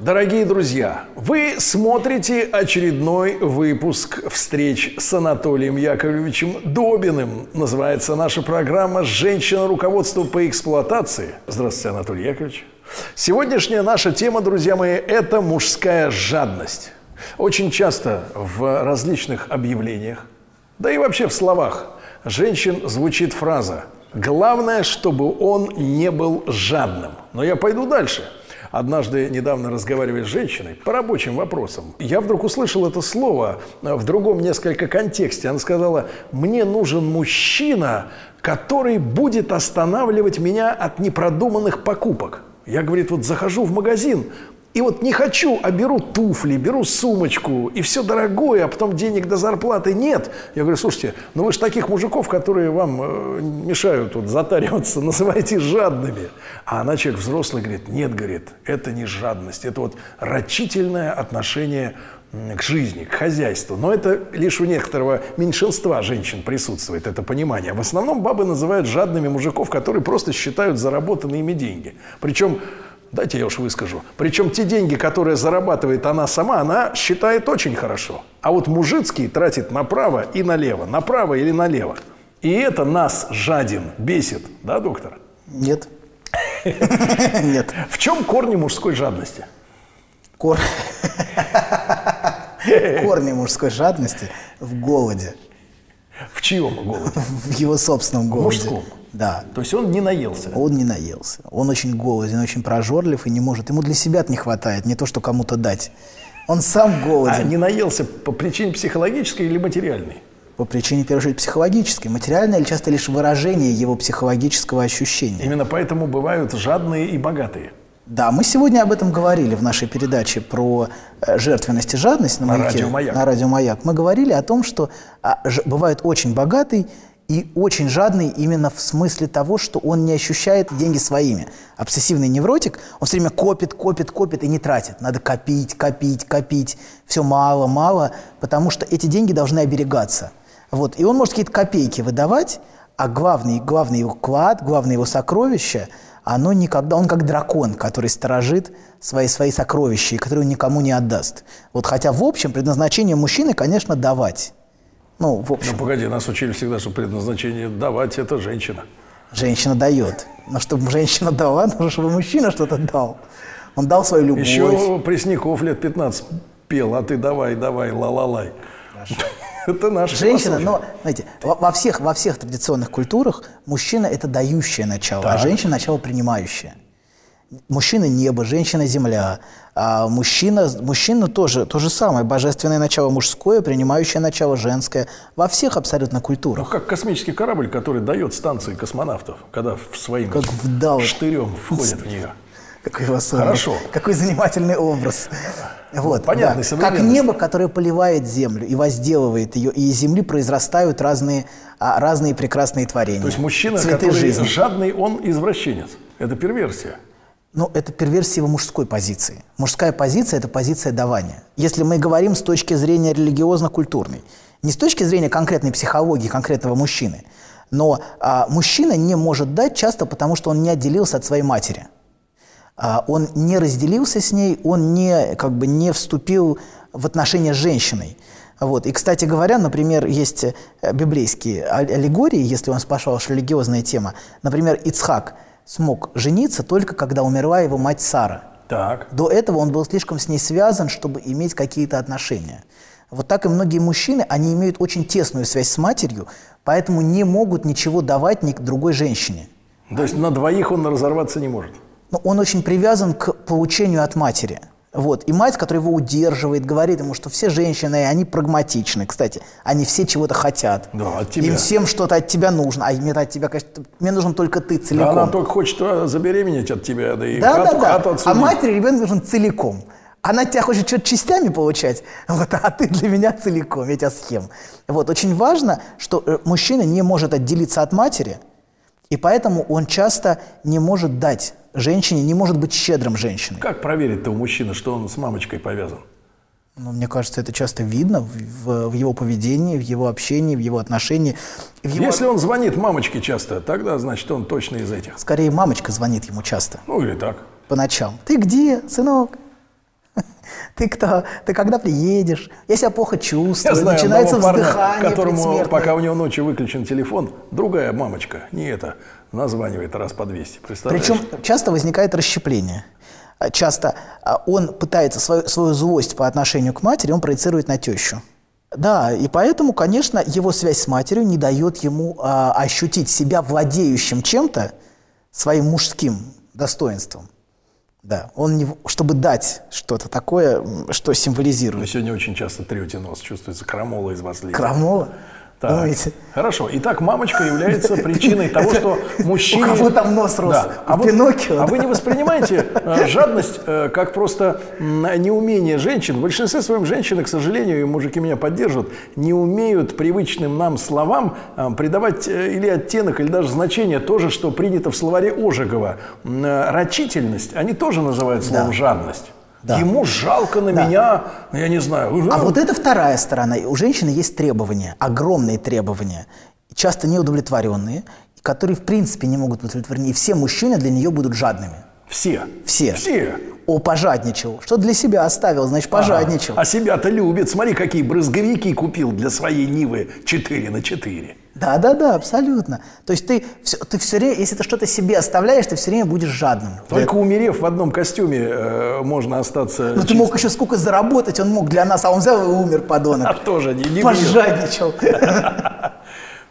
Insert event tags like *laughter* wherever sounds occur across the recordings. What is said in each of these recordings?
Дорогие друзья, вы смотрите очередной выпуск встреч с Анатолием Яковлевичем Добиным. Называется наша программа «Женщина. Руководство по эксплуатации». Здравствуйте, Анатолий Яковлевич. Сегодняшняя наша тема, друзья мои, это мужская жадность. Очень часто в различных объявлениях, да и вообще в словах женщин звучит фраза «Главное, чтобы он не был жадным». Но я пойду дальше – Однажды недавно разговаривая с женщиной по рабочим вопросам, я вдруг услышал это слово в другом несколько контексте. Она сказала, мне нужен мужчина, который будет останавливать меня от непродуманных покупок. Я, говорит, вот захожу в магазин, и вот не хочу, а беру туфли, беру сумочку, и все дорогое, а потом денег до зарплаты нет. Я говорю, слушайте, ну вы же таких мужиков, которые вам э, мешают вот, затариваться, *laughs* называете жадными. А она, человек взрослый, говорит, нет, говорит, это не жадность, это вот рачительное отношение к жизни, к хозяйству. Но это лишь у некоторого меньшинства женщин присутствует, это понимание. В основном бабы называют жадными мужиков, которые просто считают заработанные ими деньги. Причем Дайте я уж выскажу. Причем те деньги, которые зарабатывает она сама, она считает очень хорошо. А вот мужицкий тратит направо и налево. Направо или налево. И это нас, жадин, бесит. Да, доктор? Нет. *laughs* Нет. В чем корни мужской жадности? *laughs* Корни мужской жадности в голоде. В чьем голоде? *laughs* В его собственном голоде. Мужском. Да. То есть он не наелся? Он не наелся. Он очень голоден, очень прожорлив и не может. Ему для себя не хватает, не то, что кому-то дать. Он сам голоден. А не наелся по причине психологической или материальной? По причине, в первую очередь, психологической. Материальное часто лишь выражение его психологического ощущения. Именно поэтому бывают жадные и богатые. Да, мы сегодня об этом говорили в нашей передаче про э, жертвенность и жадность на, на маяке, радио «Маяк». На радио «Маяк». Мы говорили о том, что а, бывает очень богатый и очень жадный именно в смысле того, что он не ощущает деньги своими. Обсессивный невротик, он все время копит, копит, копит и не тратит. Надо копить, копить, копить. Все мало, мало, потому что эти деньги должны оберегаться. Вот. И он может какие-то копейки выдавать, а главный, главный его клад, главное его сокровище, оно никогда, он как дракон, который сторожит свои, свои сокровища и который он никому не отдаст. Вот хотя в общем предназначение мужчины, конечно, давать. Ну, в общем. Ну, погоди, нас учили всегда, что предназначение давать – это женщина. Женщина дает. Но чтобы женщина дала, *laughs* нужно, чтобы мужчина что-то дал. Он дал свою любовь. Еще Пресняков лет 15 пел, а ты давай, давай, ла-ла-лай. *laughs* Это наша Женщина, но, знаете, во всех, во всех традиционных культурах мужчина – это дающее начало, а так. а женщина – начало принимающее. Мужчина – небо, женщина – земля. А мужчина, мужчина тоже то же самое. Божественное начало мужское, принимающее начало женское. Во всех абсолютно культурах. Ну, как космический корабль, который дает станции космонавтов, когда в своим как вдал. штырем входит в нее. Какой вас Хорошо. Какой занимательный образ. Вот, Понятно, да. Как небо, которое поливает землю и возделывает ее, и из земли произрастают разные, а, разные прекрасные творения. То есть мужчина, Цветы который жизни. жадный, он извращенец. Это перверсия. Но это перверсия его мужской позиции. Мужская позиция – это позиция давания. Если мы говорим с точки зрения религиозно-культурной, не с точки зрения конкретной психологии конкретного мужчины, но а, мужчина не может дать часто, потому что он не отделился от своей матери. А, он не разделился с ней, он не, как бы, не вступил в отношения с женщиной. Вот. И, кстати говоря, например, есть э, библейские аллегории, если он спрашивал, что религиозная тема. Например, Ицхак – смог жениться только когда умерла его мать Сара. Так. До этого он был слишком с ней связан, чтобы иметь какие-то отношения. Вот так и многие мужчины, они имеют очень тесную связь с матерью, поэтому не могут ничего давать ни к другой женщине. То есть на двоих он разорваться не может? Но он очень привязан к получению от матери. Вот. И мать, которая его удерживает, говорит ему, что все женщины, они прагматичны. Кстати, они все чего-то хотят. Да, от тебя. Им всем что-то от тебя нужно. А мне от тебя, конечно, мне нужен только ты целиком. Да, она только хочет а, забеременеть от тебя, да и да, хату, да, да. хату отсудить. А матери ребенок нужен целиком. Она тебя хочет что-то частями получать, *laughs* вот, а ты для меня целиком, я тебя схем. Вот, очень важно, что э, мужчина не может отделиться от матери, и поэтому он часто не может дать женщине, не может быть щедрым женщиной. Как проверить-то у мужчины, что он с мамочкой повязан? Ну, мне кажется, это часто видно в, в, его поведении, в его общении, в его отношении. В его... Если он звонит мамочке часто, тогда, значит, он точно из этих. Скорее, мамочка звонит ему часто. Ну, или так. По ночам. Ты где, сынок? *laughs* Ты кто? Ты когда приедешь? Я себя плохо чувствую. Я знаю Начинается парня, которому, пока у него ночью выключен телефон, другая мамочка, не это, названивает раз по 200. Причем часто возникает расщепление. Часто а, он пытается свою, свою злость по отношению к матери, он проецирует на тещу. Да, и поэтому, конечно, его связь с матерью не дает ему а, ощутить себя владеющим чем-то своим мужским достоинством. Да, он не, чтобы дать что-то такое, что символизирует. Вы сегодня очень часто трете нос, чувствуется крамола из вас лезет. Крамола? Так. Думаете? Хорошо. Итак, мамочка является причиной того, что мужчине... У кого там нос рос? Да. А, вы, а вы не воспринимаете э, жадность э, как просто неумение женщин? В большинстве своем женщины, к сожалению, и мужики меня поддержат, не умеют привычным нам словам э, придавать или оттенок, или даже значение то же, что принято в словаре Ожегова. Рачительность, они тоже называют словом да. жадность. Да. Ему жалко на да. меня, я не знаю. А вот это вторая сторона. У женщины есть требования, огромные требования, часто неудовлетворенные, которые в принципе не могут быть удовлетворены. И все мужчины для нее будут жадными. Все? Все. Все. О, пожадничал. Что для себя оставил, значит, пожадничал. Ага. А себя-то любит. Смотри, какие брызговики купил для своей Нивы 4 на 4. Да, да, да, абсолютно. То есть ты, ты все время, если ты что-то себе оставляешь, ты все время будешь жадным. Только да. умерев в одном костюме, э, можно остаться. Ну ты мог еще сколько заработать, он мог для нас, а он взял и умер, подонок. *laughs* А тоже не, не Пожадничал. *laughs*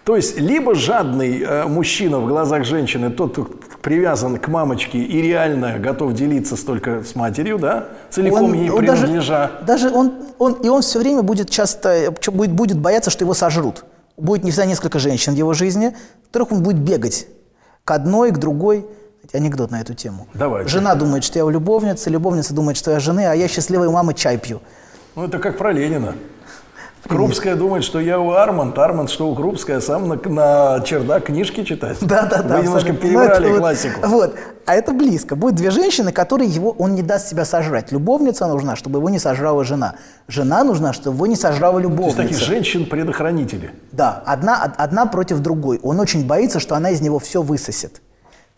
То есть либо жадный э, мужчина в глазах женщины, тот, кто привязан к мамочке и реально готов делиться столько с матерью, да, целиком он, ей он принадлежа. Даже, даже он, он, и он все время будет часто, будет, будет бояться, что его сожрут будет не всегда несколько женщин в его жизни, которых он будет бегать к одной, к другой. Анекдот на эту тему. Давайте. Жена думает, что я у любовницы, любовница думает, что я жены, а я счастливая мама чай пью. Ну, это как про Ленина. Крупская думает, что я у Арманд, Арманд, что у Крупская, сам на, на чердак книжки читать. Да, да, да. Вы немножко ну, классику. Вот, вот, а это близко. Будет две женщины, которые его, он не даст себя сожрать. Любовница нужна, чтобы его не сожрала жена. Жена нужна, чтобы его не сожрала любовница. То есть таких женщин-предохранители. Да, одна, одна против другой. Он очень боится, что она из него все высосет.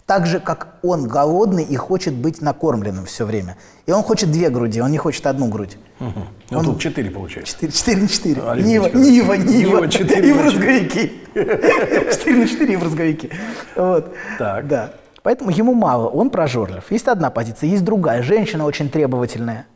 Так же, как он голодный и хочет быть накормленным все время. И он хочет две груди, он не хочет одну грудь. Угу. Ну, он... тут четыре получается. Четыре, четыре на четыре. А, Нива, Нива, Нива. Нива четыре и в разговики. *laughs* Четыре на четыре и в разговики. Вот. Так. Да. Поэтому ему мало, он прожорлив. Есть одна позиция, есть другая. Женщина очень требовательная.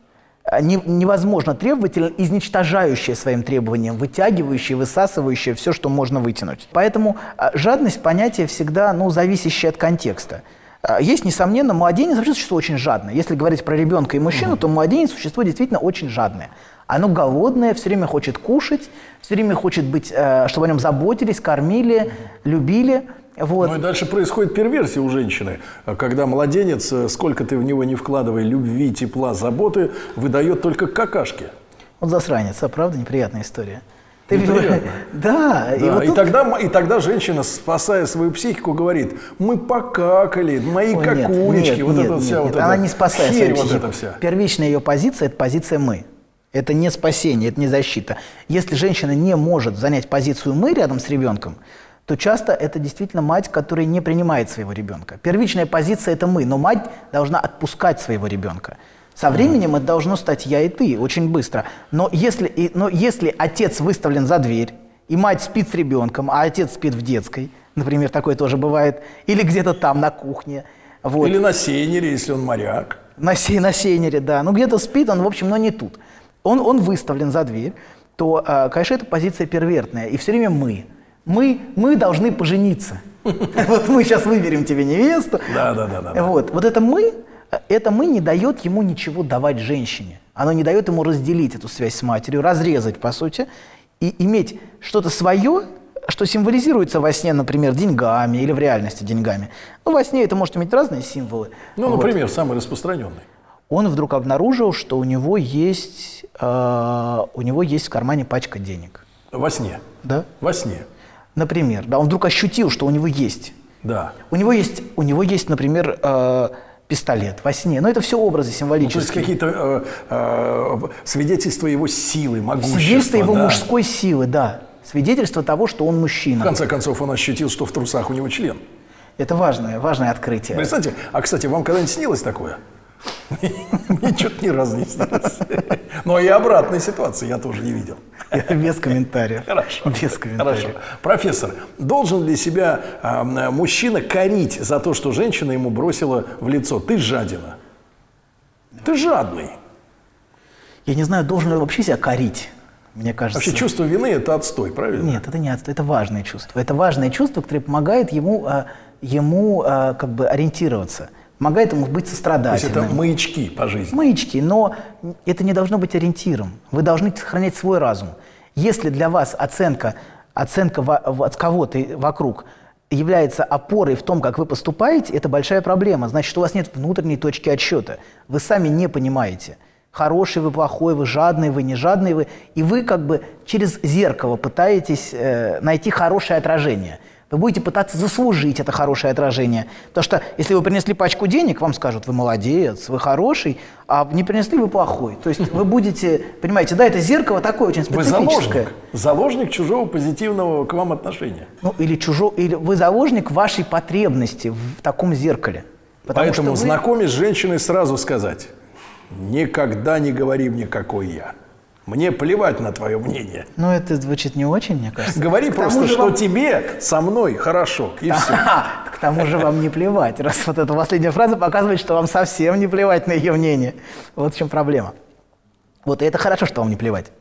А, не, невозможно требовательно, изничтожающая своим требованием, вытягивающая, высасывающая все, что можно вытянуть. Поэтому а, жадность – понятие всегда ну, зависящее от контекста. А, есть, несомненно, младенец вообще существо очень жадное. Если говорить про ребенка и мужчину, то младенец существо действительно очень жадное. Оно голодное, все время хочет кушать, все время хочет быть, э, чтобы о нем заботились, кормили, любили. Вот. Ну и дальше происходит перверсия у женщины, когда младенец, э, сколько ты в него не вкладывай любви, тепла, заботы, выдает только какашки. Он засранец, а правда неприятная история. Ты. Да. *laughs* да. И, вот и, тут... тогда, и тогда женщина, спасая свою психику, говорит, мы покакали, мои Ой, какулечки, нет, вот нет, это нет, вся нет, вот Она эта не спасает свою вот психику. это вся. Первичная ее позиция – это позиция «мы». Это не спасение, это не защита. Если женщина не может занять позицию «мы» рядом с ребенком, то часто это действительно мать, которая не принимает своего ребенка. Первичная позиция – это мы, но мать должна отпускать своего ребенка. Со временем это должно стать я и ты, очень быстро. Но если, и, но если отец выставлен за дверь, и мать спит с ребенком, а отец спит в детской, например, такое тоже бывает, или где-то там на кухне. Вот. Или на сейнере, если он моряк. На, сей, на сейнере, да. Ну где-то спит он, в общем, но не тут. Он, он выставлен за дверь, то, э, конечно, это позиция первертная. И все время мы мы, мы должны пожениться. *laughs* Вот мы сейчас выберем тебе невесту. Да, да, да, да. Вот, вот это мы, это мы не дает ему ничего давать женщине. Оно не дает ему разделить эту связь с матерью, разрезать, по сути, и иметь что-то свое, что символизируется во сне, например, деньгами или в реальности деньгами. Ну, во сне это может иметь разные символы. Ну, вот. например, самый распространенный. Он вдруг обнаружил, что у него есть, э, у него есть в кармане пачка денег. Во сне? Да. Во сне. Например, да, он вдруг ощутил, что у него есть. Да. У него есть, у него есть, например, э, пистолет во сне. Но это все образы символические. Ну, то есть какие-то э, э, свидетельства его силы, могущества. Свидетельство его да. мужской силы, да. Свидетельство того, что он мужчина. В конце концов, он ощутил, что в трусах у него член. Это важное, важное открытие. Представьте, а, кстати, вам когда-нибудь снилось такое? Мне что-то ни разу не снилось. Но и обратной ситуации я тоже не видел. Без комментариев. Хорошо. Без комментариев. Хорошо. Профессор, должен ли себя э, мужчина корить за то, что женщина ему бросила в лицо? Ты жадина. Ты жадный. Я не знаю, должен ли вообще себя корить. Мне кажется. Вообще чувство вины это отстой, правильно? Нет, это не отстой, это важное чувство. Это важное чувство, которое помогает ему, а, ему а, как бы ориентироваться помогает ему быть сострадательным. То есть это маячки по жизни. Маячки, но это не должно быть ориентиром. Вы должны сохранять свой разум. Если для вас оценка, оценка от кого-то вокруг является опорой в том, как вы поступаете, это большая проблема. Значит, у вас нет внутренней точки отсчета. Вы сами не понимаете, хороший вы, плохой вы, жадный вы, не жадный вы. И вы как бы через зеркало пытаетесь э, найти хорошее отражение – вы будете пытаться заслужить это хорошее отражение. Потому что если вы принесли пачку денег, вам скажут, вы молодец, вы хороший, а не принесли, вы плохой. То есть вы будете, понимаете, да, это зеркало такое очень специфическое. Вы заложник, заложник чужого позитивного к вам отношения. Ну, или, чужого, или вы заложник вашей потребности в таком зеркале. Поэтому вы... знакомясь с женщиной сразу сказать, никогда не говори мне, какой я. Мне плевать на твое мнение. Ну, это звучит не очень, мне кажется. Говори к просто, что вам... тебе со мной хорошо, и все. *laughs* К тому же вам не плевать. Раз вот эта последняя фраза показывает, что вам совсем не плевать на ее мнение. Вот в чем проблема. Вот и это хорошо, что вам не плевать.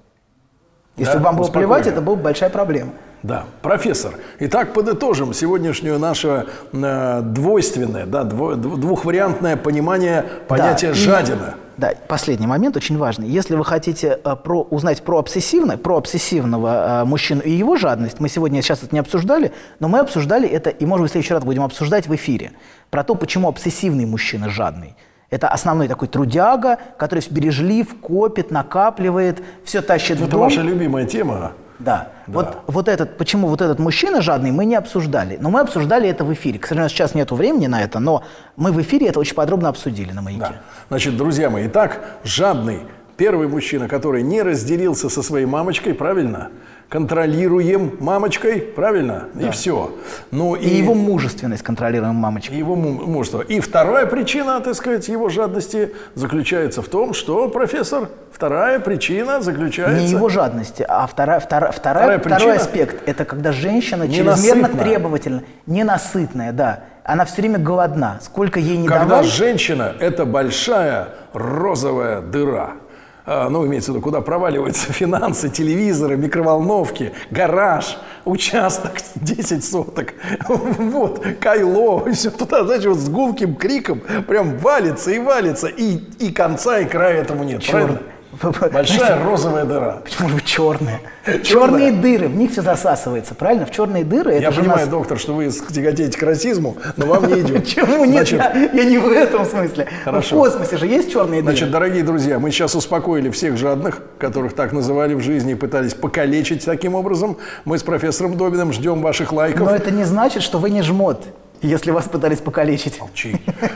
Если да, вам было плевать, это была бы большая проблема. Да, профессор. Итак, подытожим сегодняшнюю наше э, двойственное, да, дво, двухвариантное понимание понятия да, жадина. И, да, последний момент очень важный. Если вы хотите э, про, узнать про обсессивное, про обсессивного э, мужчину и его жадность, мы сегодня сейчас это не обсуждали, но мы обсуждали это, и, может быть, в следующий раз будем обсуждать в эфире, про то, почему обсессивный мужчина жадный. Это основной такой трудяга, который бережлив, копит, накапливает, все тащит Это в дом. ваша любимая тема. Да. да. Вот, вот этот, почему вот этот мужчина жадный, мы не обсуждали. Но мы обсуждали это в эфире. К сожалению, сейчас нет времени на это, но мы в эфире это очень подробно обсудили на «Маяке». Да. Значит, друзья мои, итак, жадный первый мужчина, который не разделился со своей мамочкой, правильно? Контролируем мамочкой, правильно? Да. И все. Ну, и, и его мужественность контролируем мамочкой. Его мужество. И вторая причина, так сказать, его жадности заключается в том, что, профессор, вторая причина заключается... Не его жадности, а вторая, вторая, вторая, вторая второй аспект. Это когда женщина чрезмерно требовательна, ненасытная, да. Она все время голодна. Сколько ей не Когда давай... женщина – это большая розовая дыра – ну, имеется в виду, куда проваливаются *laughs* финансы, телевизоры, микроволновки, гараж, участок *laughs* 10 соток, *laughs* вот, кайло, все туда, знаете, вот с гулким криком прям валится и валится, и, и конца и края этому нет, Черт. правильно? Большая Знаете, розовая дыра. Почему же черные? Черные дыры, в них все засасывается, правильно? В черные дыры Я понимаю, нас... доктор, что вы тяготеете к расизму, но вам не идет. *laughs* Почему нет? Значит... Я, я не в этом смысле. Хорошо. В космосе же есть черные дыры. Значит, дорогие друзья, мы сейчас успокоили всех жадных, которых так называли в жизни и пытались покалечить таким образом. Мы с профессором Добиным ждем ваших лайков. Но это не значит, что вы не жмот если вас пытались покалечить. Молчи.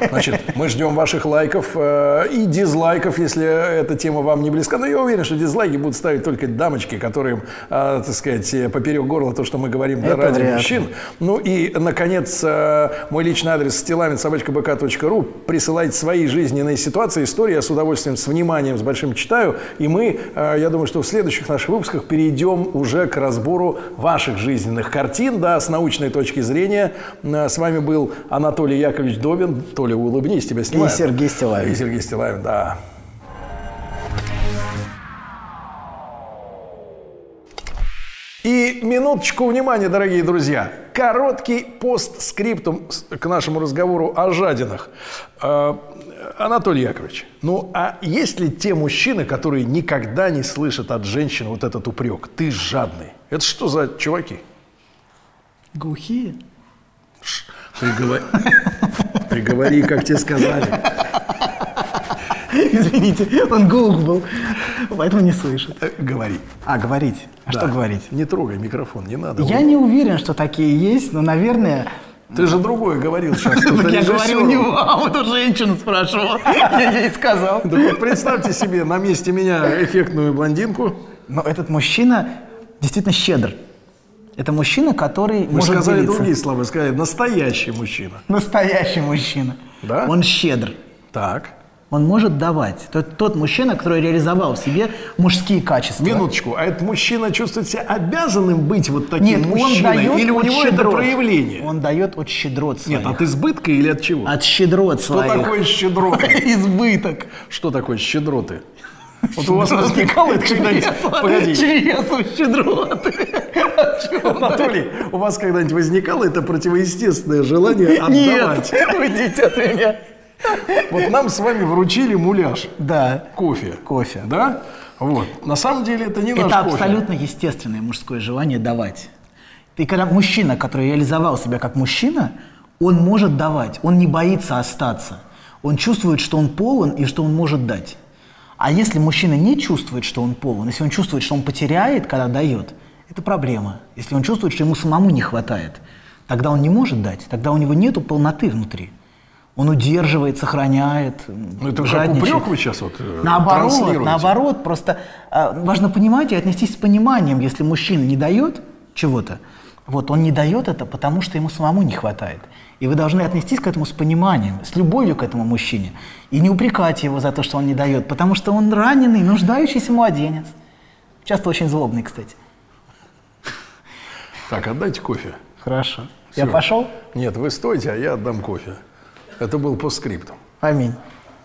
Значит, мы ждем ваших лайков э, и дизлайков, если эта тема вам не близка. Но я уверен, что дизлайки будут ставить только дамочки, которым, э, так сказать, поперек горла то, что мы говорим да, ради вряд. мужчин. Ну и, наконец, э, мой личный адрес стилавин.собачкабк.ру. Присылайте свои жизненные ситуации, истории. Я с удовольствием, с вниманием, с большим читаю. И мы, э, я думаю, что в следующих наших выпусках перейдем уже к разбору ваших жизненных картин, да, с научной точки зрения. Э, с вами вами был Анатолий Яковлевич Добин. Толя, улыбнись, тебя снимают. И Сергей Стилавин. И Сергей Стилавин, да. И минуточку внимания, дорогие друзья. Короткий постскриптум к нашему разговору о жадинах. А, Анатолий Яковлевич, ну а есть ли те мужчины, которые никогда не слышат от женщин вот этот упрек? Ты жадный. Это что за чуваки? Глухие. Приговори, приговори, как тебе сказали. Извините, он глух был, поэтому не слышит. Э, говори. А, говорить. А да. что говорить? Не трогай микрофон, не надо. Я не уверен, что такие есть, но, наверное... Ты же другое говорил сейчас. Я говорил не вам, эту женщину спрашивал. Я ей сказал. Вот представьте себе на месте меня эффектную блондинку. Но этот мужчина действительно щедр. Это мужчина, который Вы может сказали делиться. другие слова, сказали настоящий мужчина. Настоящий мужчина. Да? Он щедр. Так. он может давать. Тот, тот мужчина, который реализовал в себе мужские качества. Минуточку, а этот мужчина чувствует себя обязанным быть вот таким Нет, мужчиной? он дает или у него щедрот. это проявление? Он дает от щедрот своих. Нет, от избытка или от чего? От щедрот Что своих. такое щедроты? *laughs* Избыток. Что такое щедроты? Вот у вас возникало это когда-нибудь? Погоди. Чресл щедроты. Анатолий, у вас когда-нибудь возникало это противоестественное желание отдавать? Нет, уйдите от меня. Вот нам с вами вручили муляж. Да. Кофе. Кофе. Да? Вот. На самом деле это не наш Это кофе. абсолютно естественное мужское желание давать. И когда мужчина, который реализовал себя как мужчина, он может давать, он не боится остаться. Он чувствует, что он полон и что он может дать. А если мужчина не чувствует, что он полон, если он чувствует, что он потеряет, когда дает, это проблема. Если он чувствует, что ему самому не хватает, тогда он не может дать, тогда у него нет полноты внутри. Он удерживает, сохраняет, Ну это как жадничает. упрек вы сейчас вот э, Наоборот, наоборот, просто а, важно понимать и отнестись с пониманием, если мужчина не дает чего-то, вот он не дает это, потому что ему самому не хватает. И вы должны отнестись к этому с пониманием, с любовью к этому мужчине. И не упрекать его за то, что он не дает, потому что он раненый, нуждающийся младенец. Часто очень злобный, кстати. Так, отдайте кофе. Хорошо. Я Всё. пошел? Нет, вы стойте, а я отдам кофе. Это был по скрипту. Аминь.